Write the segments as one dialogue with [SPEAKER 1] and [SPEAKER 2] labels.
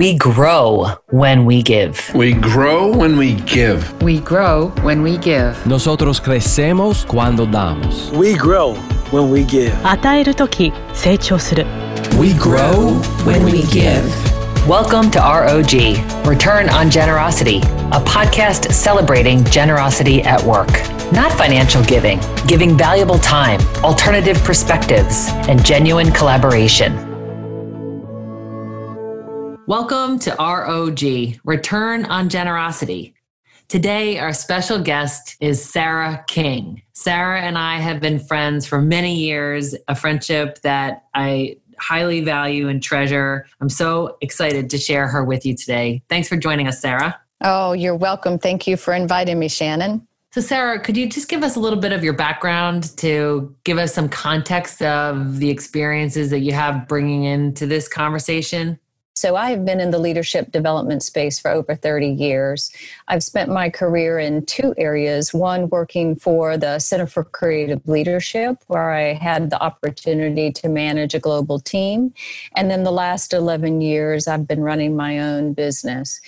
[SPEAKER 1] We grow when we give.
[SPEAKER 2] We grow when we give.
[SPEAKER 3] We grow when we give.
[SPEAKER 4] Nosotros crecemos cuando damos.
[SPEAKER 5] We grow when we give.
[SPEAKER 6] 与えるとき成長する
[SPEAKER 4] We grow
[SPEAKER 3] When we give.
[SPEAKER 1] Welcome to ROG, Return on Generosity, a podcast celebrating generosity at work. Not financial giving, giving valuable time, alternative perspectives, and genuine collaboration. Welcome to ROG, Return on Generosity. Today, our special guest is Sarah King. Sarah and I have been friends for many years, a friendship that I highly value and treasure. I'm so excited to share her with you today. Thanks for joining us, Sarah.
[SPEAKER 7] Oh, you're welcome. Thank you for inviting me, Shannon.
[SPEAKER 1] So, Sarah, could you just give us a little bit of your background to give us some context of the experiences that you have bringing into this conversation?
[SPEAKER 7] So, I have been in the leadership development space for over 30 years. I've spent my career in two areas one, working for the Center for Creative Leadership, where I had the opportunity to manage a global team. And then the last 11 years, I've been running my own business.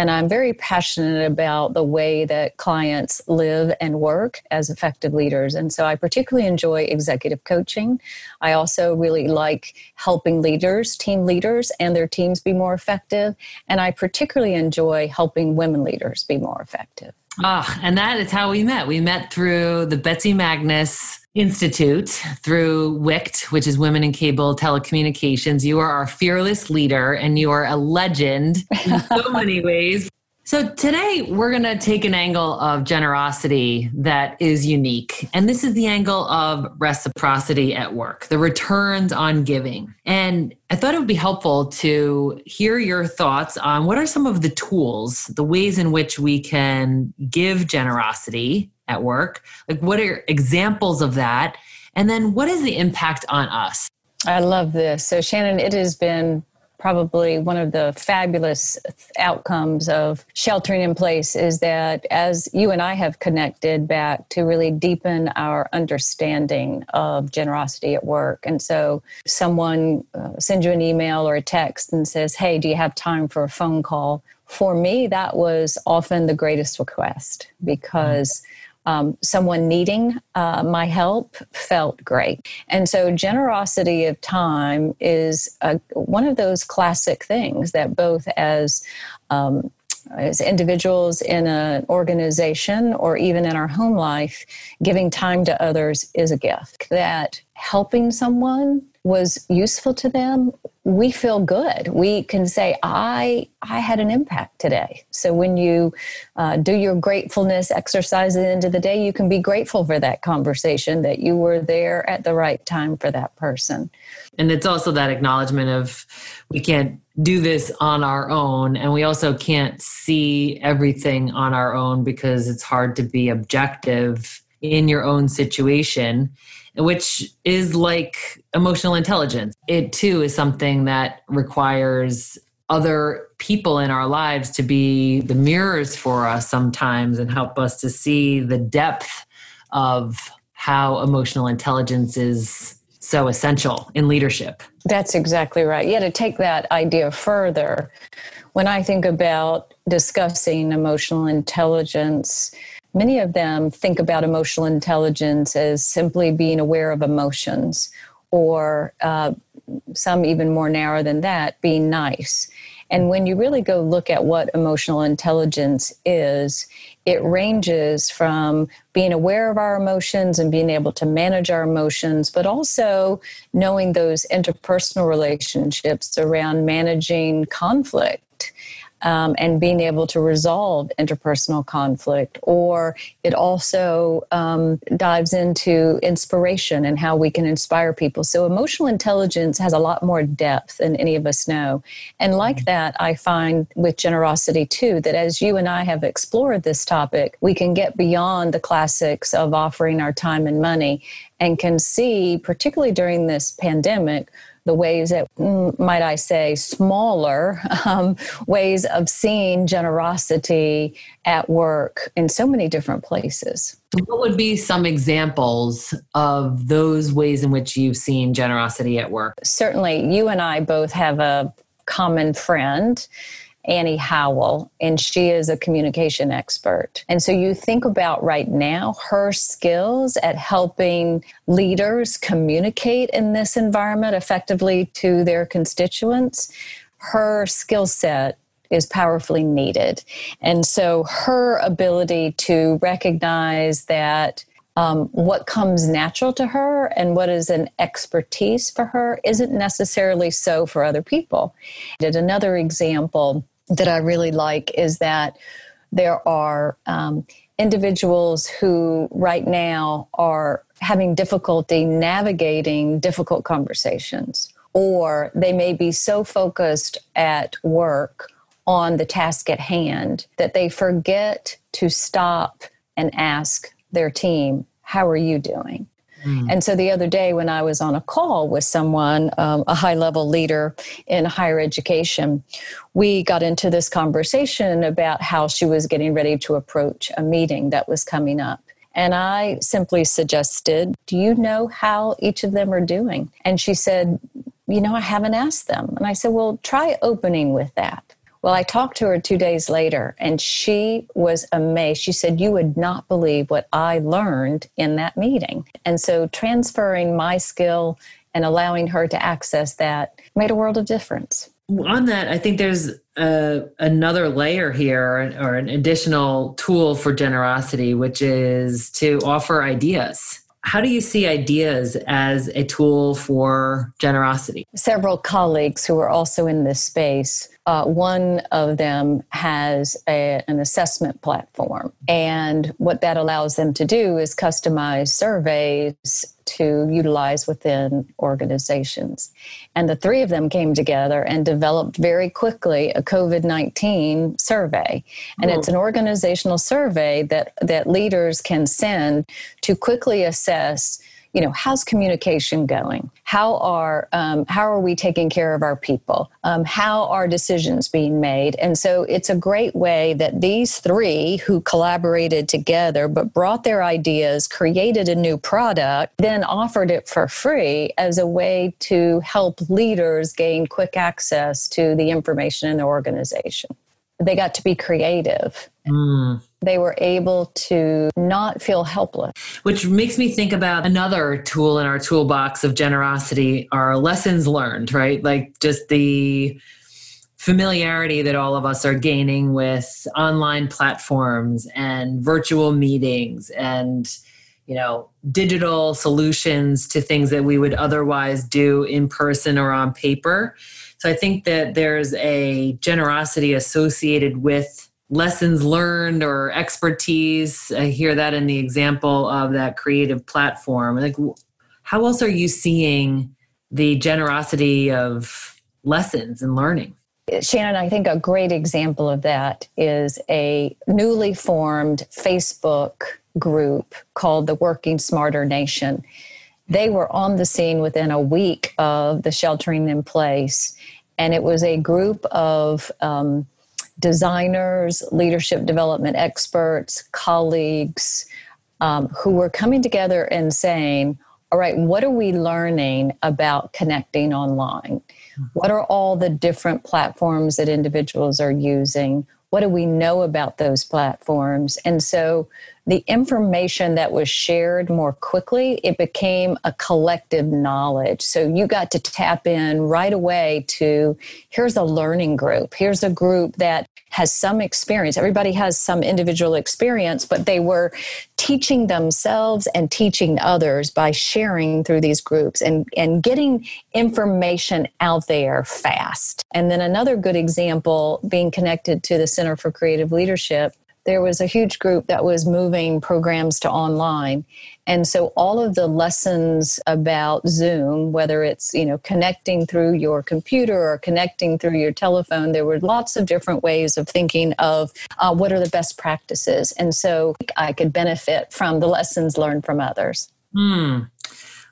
[SPEAKER 7] And I'm very passionate about the way that clients live and work as effective leaders. And so I particularly enjoy executive coaching. I also really like helping leaders, team leaders, and their teams be more effective. And I particularly enjoy helping women leaders be more effective.
[SPEAKER 1] Ah, and that is how we met. We met through the Betsy Magness Institute, through WICT, which is Women in Cable Telecommunications. You are our fearless leader and you are a legend in so many ways. So, today we're going to take an angle of generosity that is unique. And this is the angle of reciprocity at work, the returns on giving. And I thought it would be helpful to hear your thoughts on what are some of the tools, the ways in which we can give generosity at work. Like, what are examples of that? And then, what is the impact on us?
[SPEAKER 7] I love this. So, Shannon, it has been probably one of the fabulous outcomes of sheltering in place is that as you and I have connected back to really deepen our understanding of generosity at work. And so someone uh, sends you an email or a text and says, Hey, do you have time for a phone call? For me, that was often the greatest request because um, someone needing uh, my help felt great. And so, generosity of time is a, one of those classic things that both as um, as individuals in an organization or even in our home life, giving time to others is a gift. That helping someone was useful to them we feel good. We can say i i had an impact today. So when you uh, do your gratefulness exercise at the end of the day you can be grateful for that conversation that you were there at the right time for that person.
[SPEAKER 1] And it's also that acknowledgement of we can't do this on our own and we also can't see everything on our own because it's hard to be objective in your own situation which is like emotional intelligence. It too is something that requires other people in our lives to be the mirrors for us sometimes and help us to see the depth of how emotional intelligence is so essential in leadership.
[SPEAKER 7] That's exactly right. Yeah, to take that idea further, when I think about discussing emotional intelligence, Many of them think about emotional intelligence as simply being aware of emotions, or uh, some even more narrow than that, being nice. And when you really go look at what emotional intelligence is, it ranges from being aware of our emotions and being able to manage our emotions, but also knowing those interpersonal relationships around managing conflict um, and being able to resolve interpersonal conflict. Or it also um, dives into inspiration and how we can inspire people. So emotional intelligence has a lot more depth than any of us know. And like mm-hmm. that, I find with generosity too, that as you and I have explored this topic, we can get beyond the classics of offering our time and money and can see, particularly during this pandemic, the ways that, mm, might I say, smaller um, ways of seeing generosity at work in so many different places.
[SPEAKER 1] What would be some examples of those ways in which you've seen generosity at work?
[SPEAKER 7] Certainly, you and I both have a common friend. Annie Howell, and she is a communication expert. And so you think about right now her skills at helping leaders communicate in this environment effectively to their constituents. Her skill set is powerfully needed. And so her ability to recognize that um, what comes natural to her and what is an expertise for her isn't necessarily so for other people. And another example that I really like is that there are um, individuals who right now are having difficulty navigating difficult conversations, or they may be so focused at work on the task at hand that they forget to stop and ask their team, How are you doing? Mm. And so the other day, when I was on a call with someone, um, a high level leader in higher education, we got into this conversation about how she was getting ready to approach a meeting that was coming up. And I simply suggested, Do you know how each of them are doing? And she said, You know, I haven't asked them. And I said, Well, try opening with that. Well, I talked to her two days later and she was amazed. She said, You would not believe what I learned in that meeting. And so transferring my skill and allowing her to access that made a world of difference.
[SPEAKER 1] On that, I think there's another layer here or an additional tool for generosity, which is to offer ideas. How do you see ideas as a tool for generosity?
[SPEAKER 7] Several colleagues who are also in this space uh, one of them has a, an assessment platform. And what that allows them to do is customize surveys to utilize within organizations. And the three of them came together and developed very quickly a COVID 19 survey. And it's an oh. organizational survey that, that leaders can send to quickly assess you know how's communication going? How are um, how are we taking care of our people? Um, how are decisions being made? And so it's a great way that these three who collaborated together but brought their ideas created a new product then offered it for free as a way to help leaders gain quick access to the information in their organization. They got to be creative. Mm they were able to not feel helpless.
[SPEAKER 1] Which makes me think about another tool in our toolbox of generosity are lessons learned, right? Like just the familiarity that all of us are gaining with online platforms and virtual meetings and you know digital solutions to things that we would otherwise do in person or on paper so i think that there's a generosity associated with lessons learned or expertise. I hear that in the example of that creative platform. Like, how else are you seeing the generosity of lessons and learning?
[SPEAKER 7] Shannon, I think a great example of that is a newly formed Facebook group called the Working Smarter Nation. They were on the scene within a week of the sheltering in place, and it was a group of um, designers, leadership development experts, colleagues um, who were coming together and saying, all right, what are we learning about connecting online? What are all the different platforms that individuals are using? What do we know about those platforms? And so the information that was shared more quickly, it became a collective knowledge. So you got to tap in right away to here's a learning group, here's a group that has some experience. Everybody has some individual experience, but they were teaching themselves and teaching others by sharing through these groups and, and getting information out there fast. And then another good example being connected to the Center for Creative Leadership there was a huge group that was moving programs to online. And so all of the lessons about zoom whether it's you know connecting through your computer or connecting through your telephone there were lots of different ways of thinking of uh, what are the best practices. And so i could benefit from the lessons learned from others.
[SPEAKER 1] Hmm.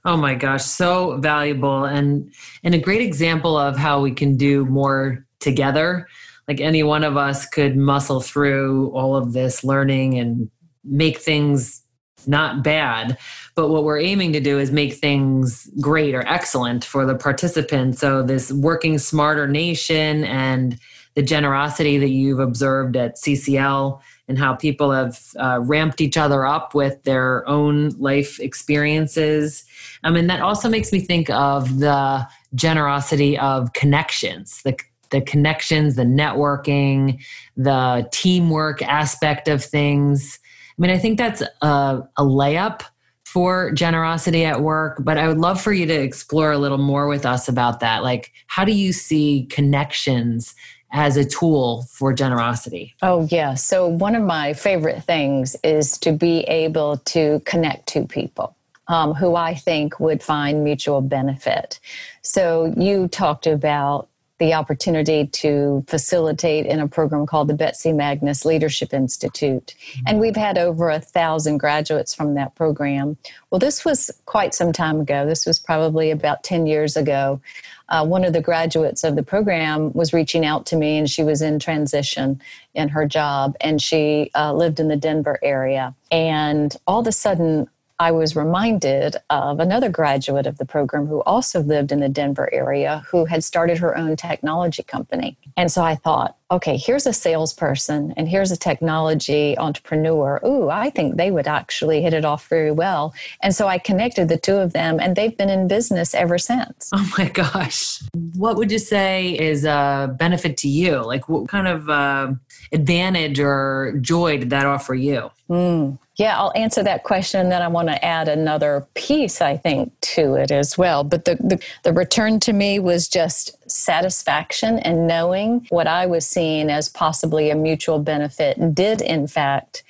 [SPEAKER 1] Oh my gosh, so valuable and and a great example of how we can do more together like any one of us could muscle through all of this learning and make things not bad. But what we're aiming to do is make things great or excellent for the participants. So, this working smarter nation and the generosity that you've observed at CCL and how people have uh, ramped each other up with their own life experiences. I mean, that also makes me think of the generosity of connections, the the connections, the networking, the teamwork aspect of things. I mean, I think that's a, a layup for generosity at work, but I would love for you to explore a little more with us about that. Like, how do you see connections as a tool for generosity?
[SPEAKER 7] Oh, yeah. So, one of my favorite things is to be able to connect to people. Um, who I think would find mutual benefit. So, you talked about the opportunity to facilitate in a program called the Betsy Magness Leadership Institute. And we've had over a thousand graduates from that program. Well, this was quite some time ago. This was probably about 10 years ago. Uh, one of the graduates of the program was reaching out to me, and she was in transition in her job, and she uh, lived in the Denver area. And all of a sudden, I was reminded of another graduate of the program who also lived in the Denver area who had started her own technology company. And so I thought, okay, here's a salesperson and here's a technology entrepreneur. Ooh, I think they would actually hit it off very well. And so I connected the two of them and they've been in business ever since.
[SPEAKER 1] Oh my gosh. What would you say is a benefit to you? Like what kind of uh, advantage or joy did that offer you?
[SPEAKER 7] Mm. Yeah, I'll answer that question. And then I want to add another piece, I think, to it as well. But the, the, the, return to me was just satisfaction and knowing what I was seeing as possibly a mutual benefit did, in fact,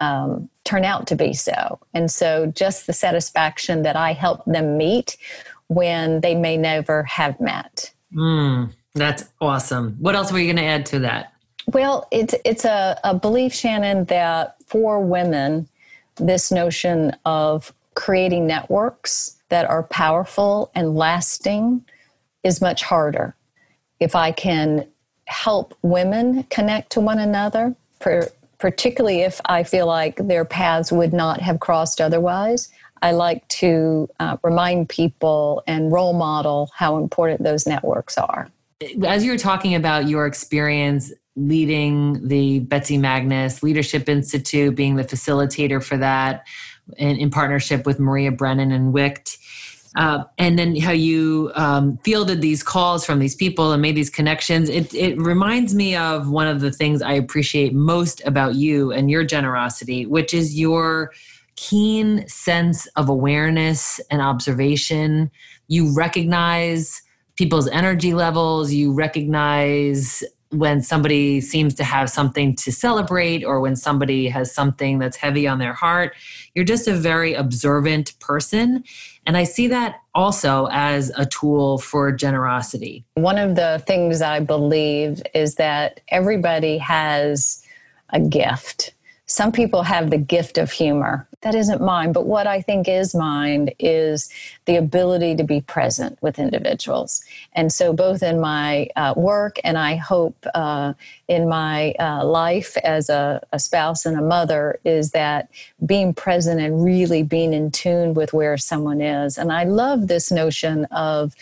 [SPEAKER 7] um, turn out to be so. And so just the satisfaction that I helped them meet when they may never have met.
[SPEAKER 1] Mm, that's awesome. What else were you going to add to that?
[SPEAKER 7] Well, it's it's a, a belief, Shannon, that for women, this notion of creating networks that are powerful and lasting is much harder. If I can help women connect to one another, particularly if I feel like their paths would not have crossed otherwise, I like to uh, remind people and role model how important those networks are.
[SPEAKER 1] As you were talking about your experience leading the Betsy Magness Leadership Institute, being the facilitator for that in, in partnership with Maria Brennan and WICT. Uh, and then how you um, fielded these calls from these people and made these connections. It, it reminds me of one of the things I appreciate most about you and your generosity, which is your keen sense of awareness and observation. You recognize people's energy levels, you recognize when somebody seems to have something to celebrate or when somebody has something that's heavy on their heart. You're just a very observant person. And I see that also as a tool for generosity.
[SPEAKER 7] One of the things I believe is that everybody has a gift some people have the gift of humor. That isn't mine, but what I think is mine is the ability to be present with individuals. And so, both in my uh, work and I hope uh, in my uh, life as a, a spouse and a mother, is that being present and really being in tune with where someone is. And I love this notion of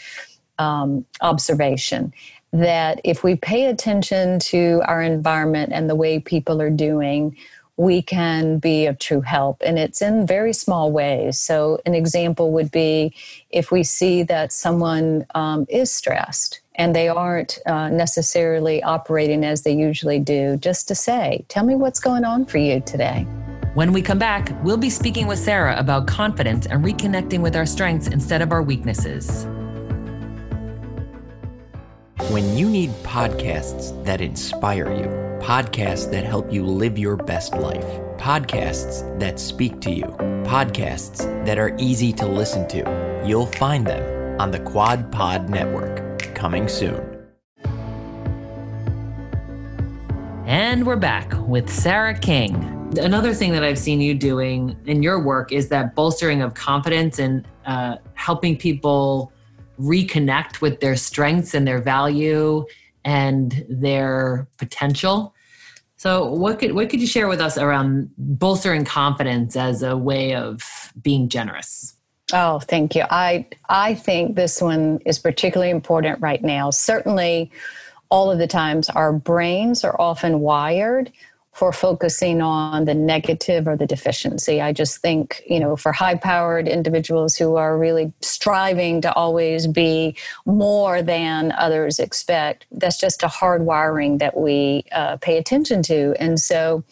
[SPEAKER 7] um, observation that if we pay attention to our environment and the way people are doing, we can be of true help. And it's in very small ways. So, an example would be if we see that someone um, is stressed and they aren't uh, necessarily operating as they usually do, just to say, Tell me what's going on for you today.
[SPEAKER 1] When we come back, we'll be speaking with Sarah about confidence and reconnecting with our strengths instead of our weaknesses.
[SPEAKER 8] When you need podcasts that inspire you, podcasts that help you live your best life, podcasts that speak to you, podcasts that are easy to listen to, you'll find them on the Quad Pod Network. Coming soon.
[SPEAKER 1] And we're back with Sarah King. Another thing that I've seen you doing in your work is that bolstering of confidence and uh, helping people reconnect with their strengths and their value and their potential. So, what could what could you share with us around bolstering confidence as a way of being generous?
[SPEAKER 7] Oh, thank you. I I think this one is particularly important right now. Certainly, all of the times our brains are often wired for focusing on the negative or the deficiency. I just think, you know, for high powered individuals who are really striving to always be more than others expect, that's just a hard wiring that we uh, pay attention to. And so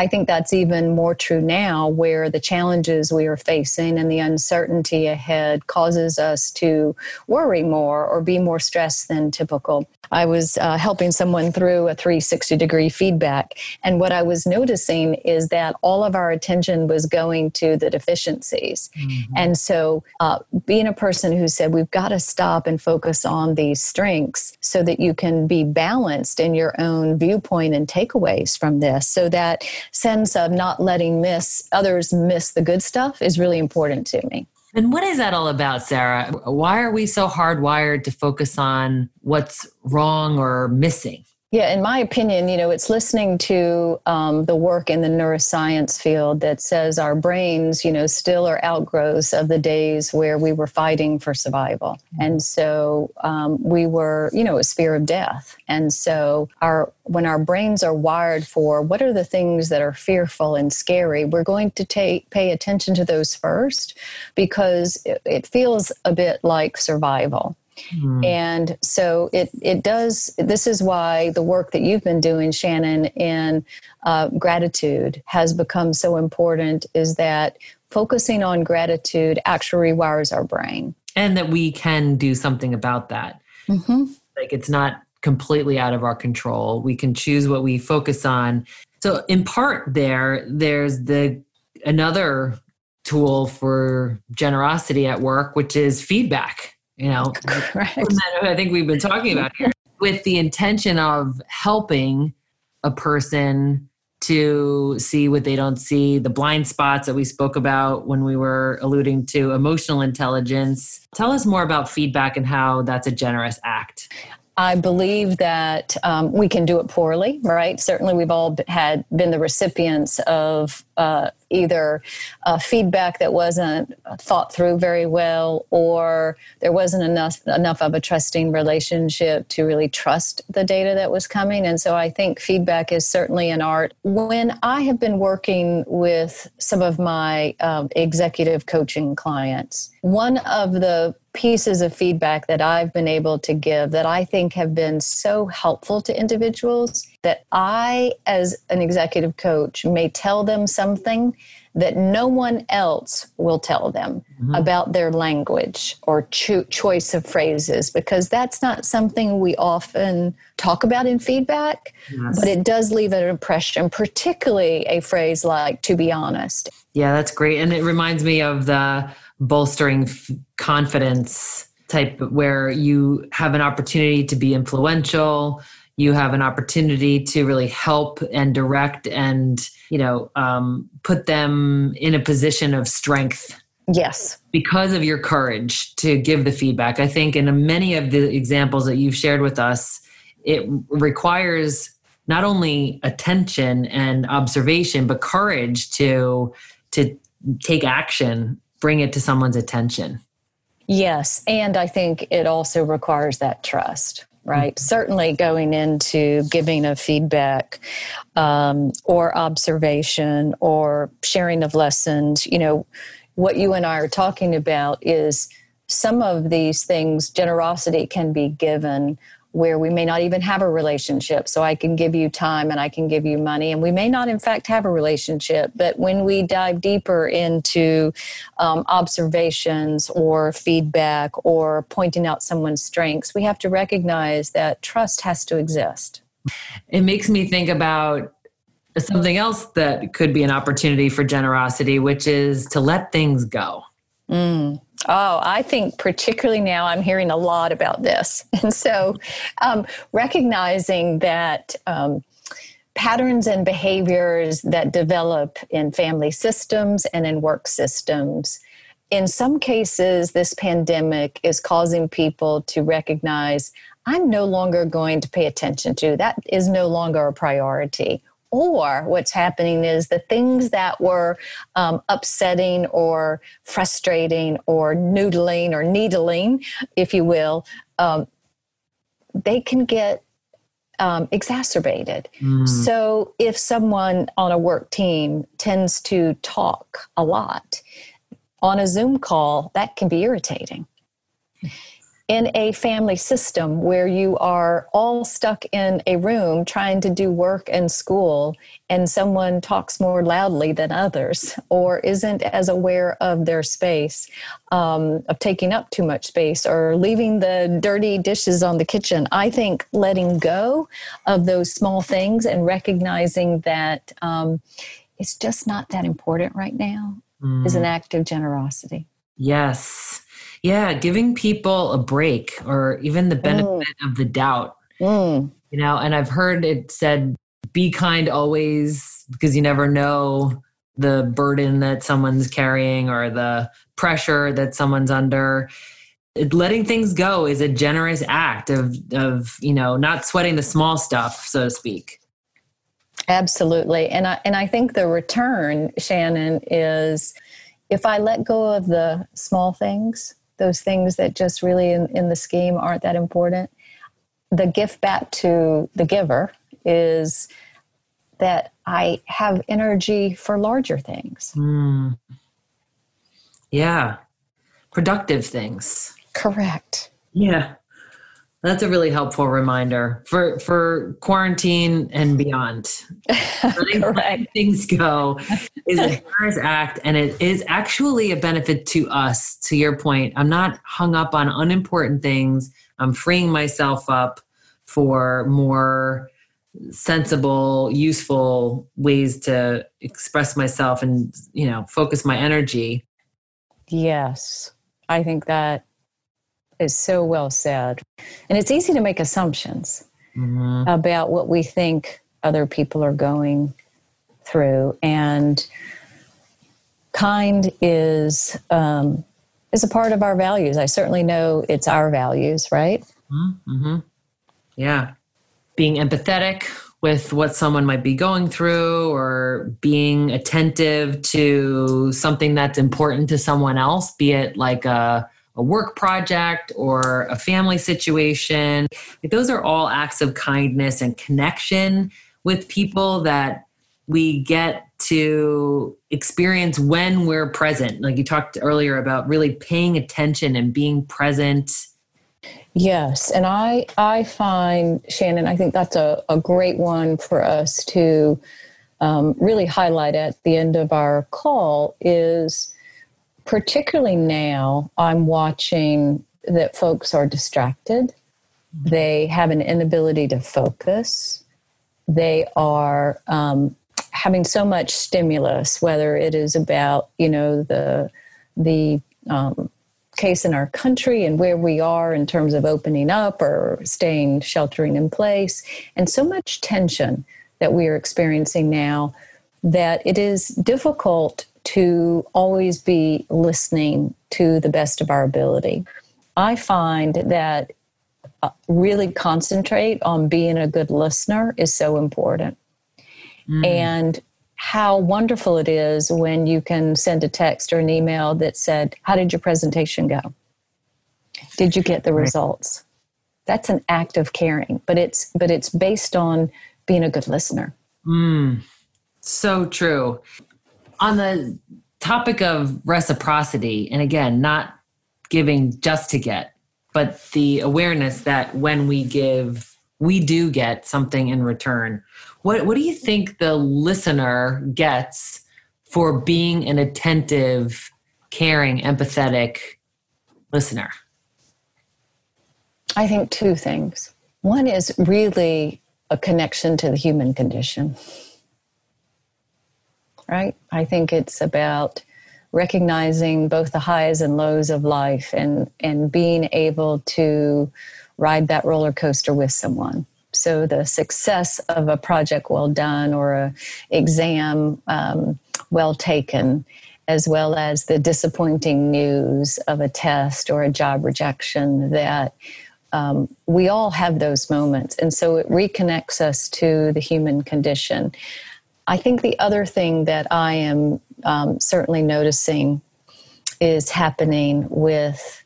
[SPEAKER 7] I think that's even more true now, where the challenges we are facing and the uncertainty ahead causes us to worry more or be more stressed than typical. I was uh, helping someone through a 360 degree feedback, and what I was noticing is that all of our attention was going to the deficiencies. Mm-hmm. And so, uh, being a person who said, We've got to stop and focus on these strengths so that you can be balanced in your own viewpoint and takeaways from this, so that sense of not letting miss others miss the good stuff is really important to me.
[SPEAKER 1] And what is that all about, Sarah? Why are we so hardwired to focus on what's wrong or missing?
[SPEAKER 7] Yeah, in my opinion, you know, it's listening to um, the work in the neuroscience field that says our brains, you know, still are outgrowths of the days where we were fighting for survival. And so um, we were, you know, a fear of death. And so our when our brains are wired for what are the things that are fearful and scary, we're going to take pay attention to those first because it, it feels a bit like survival. Mm. And so it it does. This is why the work that you've been doing, Shannon, in uh, gratitude has become so important. Is that focusing on gratitude actually rewires our brain,
[SPEAKER 1] and that we can do something about that. Mm-hmm. Like it's not completely out of our control. We can choose what we focus on. So in part, there there's the another tool for generosity at work, which is feedback you know i think we've been talking about here with the intention of helping a person to see what they don't see the blind spots that we spoke about when we were alluding to emotional intelligence. Tell us more about feedback and how that's a generous act.
[SPEAKER 7] I believe that um, we can do it poorly, right? Certainly, we've all had been the recipients of uh, either uh, feedback that wasn't thought through very well, or there wasn't enough enough of a trusting relationship to really trust the data that was coming. And so, I think feedback is certainly an art. When I have been working with some of my um, executive coaching clients, one of the pieces of feedback that I've been able to give that I think have been so helpful to individuals that I, as an executive coach, may tell them something that no one else will tell them mm-hmm. about their language or cho- choice of phrases because that's not something we often talk about in feedback, yes. but it does leave an impression, particularly a phrase like, to be honest.
[SPEAKER 1] Yeah, that's great. And it reminds me of the bolstering f- confidence type where you have an opportunity to be influential you have an opportunity to really help and direct and you know um, put them in a position of strength
[SPEAKER 7] yes
[SPEAKER 1] because of your courage to give the feedback i think in many of the examples that you've shared with us it requires not only attention and observation but courage to to take action bring it to someone's attention.
[SPEAKER 7] Yes. And I think it also requires that trust, right? Certainly going into giving a feedback um, or observation or sharing of lessons, you know, what you and I are talking about is some of these things, generosity can be given where we may not even have a relationship. So I can give you time and I can give you money, and we may not, in fact, have a relationship. But when we dive deeper into um, observations or feedback or pointing out someone's strengths, we have to recognize that trust has to exist.
[SPEAKER 1] It makes me think about something else that could be an opportunity for generosity, which is to let things go.
[SPEAKER 7] Mm. Oh, I think particularly now I'm hearing a lot about this. And so um, recognizing that um, patterns and behaviors that develop in family systems and in work systems, in some cases, this pandemic is causing people to recognize I'm no longer going to pay attention to. That is no longer a priority Or what's happening is the things that were um, upsetting or frustrating or noodling or needling, if you will, um, they can get um, exacerbated. Mm. So if someone on a work team tends to talk a lot on a Zoom call, that can be irritating in a family system where you are all stuck in a room trying to do work and school and someone talks more loudly than others or isn't as aware of their space um, of taking up too much space or leaving the dirty dishes on the kitchen i think letting go of those small things and recognizing that um, it's just not that important right now mm. is an act of generosity
[SPEAKER 1] yes yeah, giving people a break or even the benefit mm. of the doubt. Mm. You know, and I've heard it said, be kind always because you never know the burden that someone's carrying or the pressure that someone's under. Letting things go is a generous act of, of you know, not sweating the small stuff, so to speak.
[SPEAKER 7] Absolutely. And I, and I think the return, Shannon, is if I let go of the small things, those things that just really in, in the scheme aren't that important. The gift back to the giver is that I have energy for larger things. Mm.
[SPEAKER 1] Yeah. Productive things.
[SPEAKER 7] Correct.
[SPEAKER 1] Yeah. That's a really helpful reminder for for quarantine and beyond. Letting things go is a generous act, and it is actually a benefit to us. To your point, I'm not hung up on unimportant things. I'm freeing myself up for more sensible, useful ways to express myself and you know focus my energy.
[SPEAKER 7] Yes, I think that is so well said. And it's easy to make assumptions mm-hmm. about what we think other people are going through. And kind is um, is a part of our values. I certainly know it's our values, right?
[SPEAKER 1] Mm-hmm. Yeah. Being empathetic with what someone might be going through or being attentive to something that's important to someone else, be it like a a work project or a family situation. Those are all acts of kindness and connection with people that we get to experience when we're present. Like you talked earlier about really paying attention and being present.
[SPEAKER 7] Yes, and I I find Shannon, I think that's a, a great one for us to um, really highlight at the end of our call is particularly now, I'm watching that folks are distracted. They have an inability to focus. They are um, having so much stimulus, whether it is about you know the the um, case in our country and where we are in terms of opening up or staying sheltering in place, and so much tension that we are experiencing now that it is difficult to always be listening to the best of our ability. I find that uh, really concentrate on being a good listener is so important. Mm. And how wonderful it is when you can send a text or an email that said, How did your presentation go? Did you get the right. results? That's an act of caring, but it's but it's based on being a good listener.
[SPEAKER 1] Mm. So true on the topic of reciprocity, and again, not giving just to get, but the awareness that when we give, we do get something in return. What, what do you think the listener gets for being an attentive, caring, empathetic listener?
[SPEAKER 7] I think two things. One is really a connection to the human condition right? I think it's about recognizing both the highs and lows of life and and being able to ride that roller coaster with someone so the success of a project well done or a exam um, well taken as well as the disappointing news of a test or a job rejection that um, we all have those moments. And so it reconnects us to the human condition. I think the other thing that I am um, certainly noticing is happening with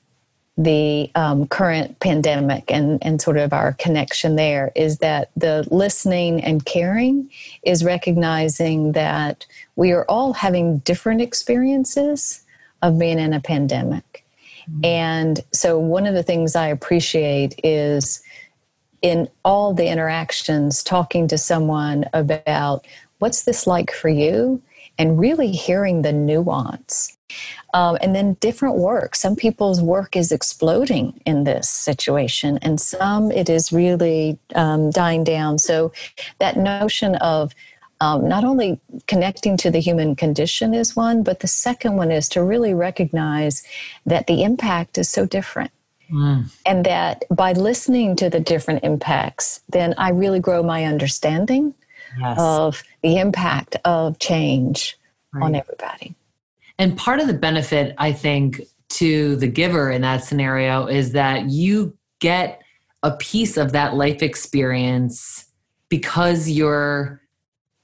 [SPEAKER 7] the um, current pandemic and, and sort of our connection there is that the listening and caring is recognizing that we are all having different experiences of being in a pandemic. Mm-hmm. And so, one of the things I appreciate is in all the interactions, talking to someone about what's this like for you and really hearing the nuance um, and then different work. Some people's work is exploding in this situation, and some it is really um, dying down. So, that notion of um, not only connecting to the human condition is one, but the second one is to really recognize that the impact is so different. Mm. And that by listening to the different impacts, then I really grow my understanding yes. of the impact of change right. on everybody.
[SPEAKER 1] And part of the benefit, I think, to the giver in that scenario is that you get a piece of that life experience because you're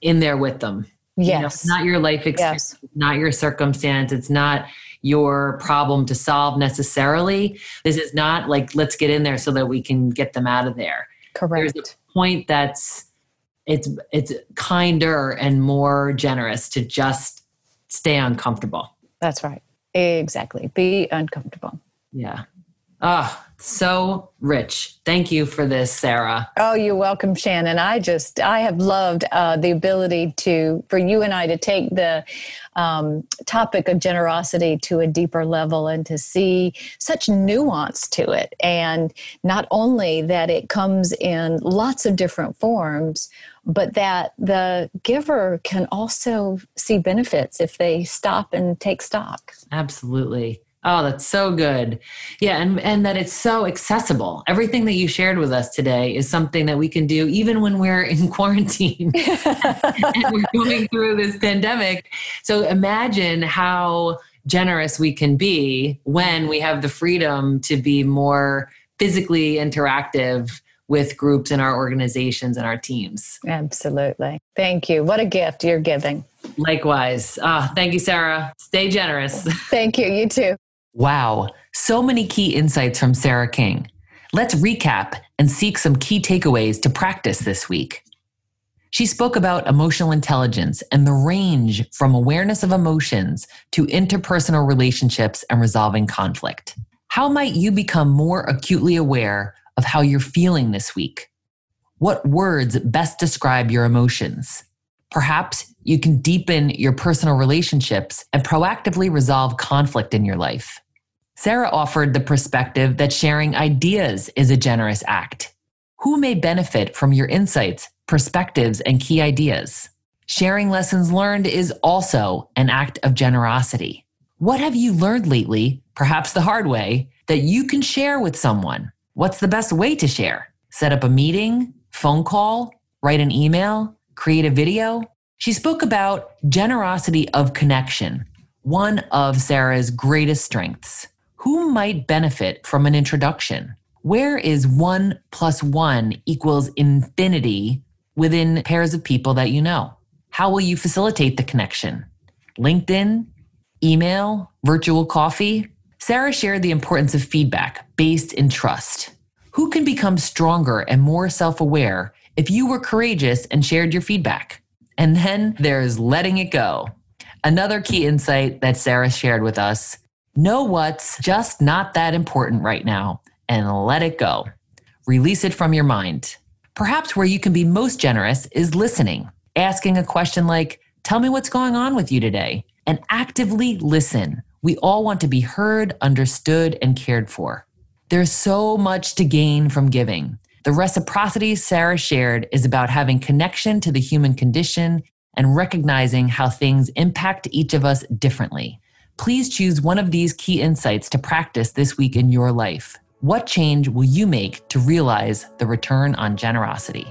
[SPEAKER 1] in there with them.
[SPEAKER 7] Yes.
[SPEAKER 1] You know, not your life experience, yes. not your circumstance. It's not your problem to solve necessarily. This is not like, let's get in there so that we can get them out of there.
[SPEAKER 7] Correct.
[SPEAKER 1] There's a point that's it's it's kinder and more generous to just stay uncomfortable.
[SPEAKER 7] That's right. Exactly. Be uncomfortable.
[SPEAKER 1] Yeah. Ah, oh, so rich. Thank you for this, Sarah.
[SPEAKER 7] Oh, you're welcome, Shannon. I just, I have loved uh, the ability to, for you and I to take the um, topic of generosity to a deeper level and to see such nuance to it. And not only that it comes in lots of different forms, but that the giver can also see benefits if they stop and take stock.
[SPEAKER 1] Absolutely. Oh, that's so good. Yeah, and and that it's so accessible. Everything that you shared with us today is something that we can do even when we're in quarantine and we're going through this pandemic. So imagine how generous we can be when we have the freedom to be more physically interactive with groups in our organizations and our teams.
[SPEAKER 7] Absolutely. Thank you. What a gift you're giving.
[SPEAKER 1] Likewise. Ah, thank you, Sarah. Stay generous.
[SPEAKER 7] Thank you. You too.
[SPEAKER 1] Wow. So many key insights from Sarah King. Let's recap and seek some key takeaways to practice this week. She spoke about emotional intelligence and the range from awareness of emotions to interpersonal relationships and resolving conflict. How might you become more acutely aware of how you're feeling this week. What words best describe your emotions? Perhaps you can deepen your personal relationships and proactively resolve conflict in your life. Sarah offered the perspective that sharing ideas is a generous act. Who may benefit from your insights, perspectives, and key ideas? Sharing lessons learned is also an act of generosity. What have you learned lately, perhaps the hard way, that you can share with someone? What's the best way to share? Set up a meeting, phone call, write an email, create a video? She spoke about generosity of connection, one of Sarah's greatest strengths. Who might benefit from an introduction? Where is one plus one equals infinity within pairs of people that you know? How will you facilitate the connection? LinkedIn, email, virtual coffee? Sarah shared the importance of feedback based in trust. Who can become stronger and more self aware if you were courageous and shared your feedback? And then there's letting it go. Another key insight that Sarah shared with us know what's just not that important right now and let it go. Release it from your mind. Perhaps where you can be most generous is listening, asking a question like, Tell me what's going on with you today, and actively listen we all want to be heard, understood, and cared for. There's so much to gain from giving. The reciprocity Sarah shared is about having connection to the human condition and recognizing how things impact each of us differently. Please choose one of these key insights to practice this week in your life. What change will you make to realize the return on generosity?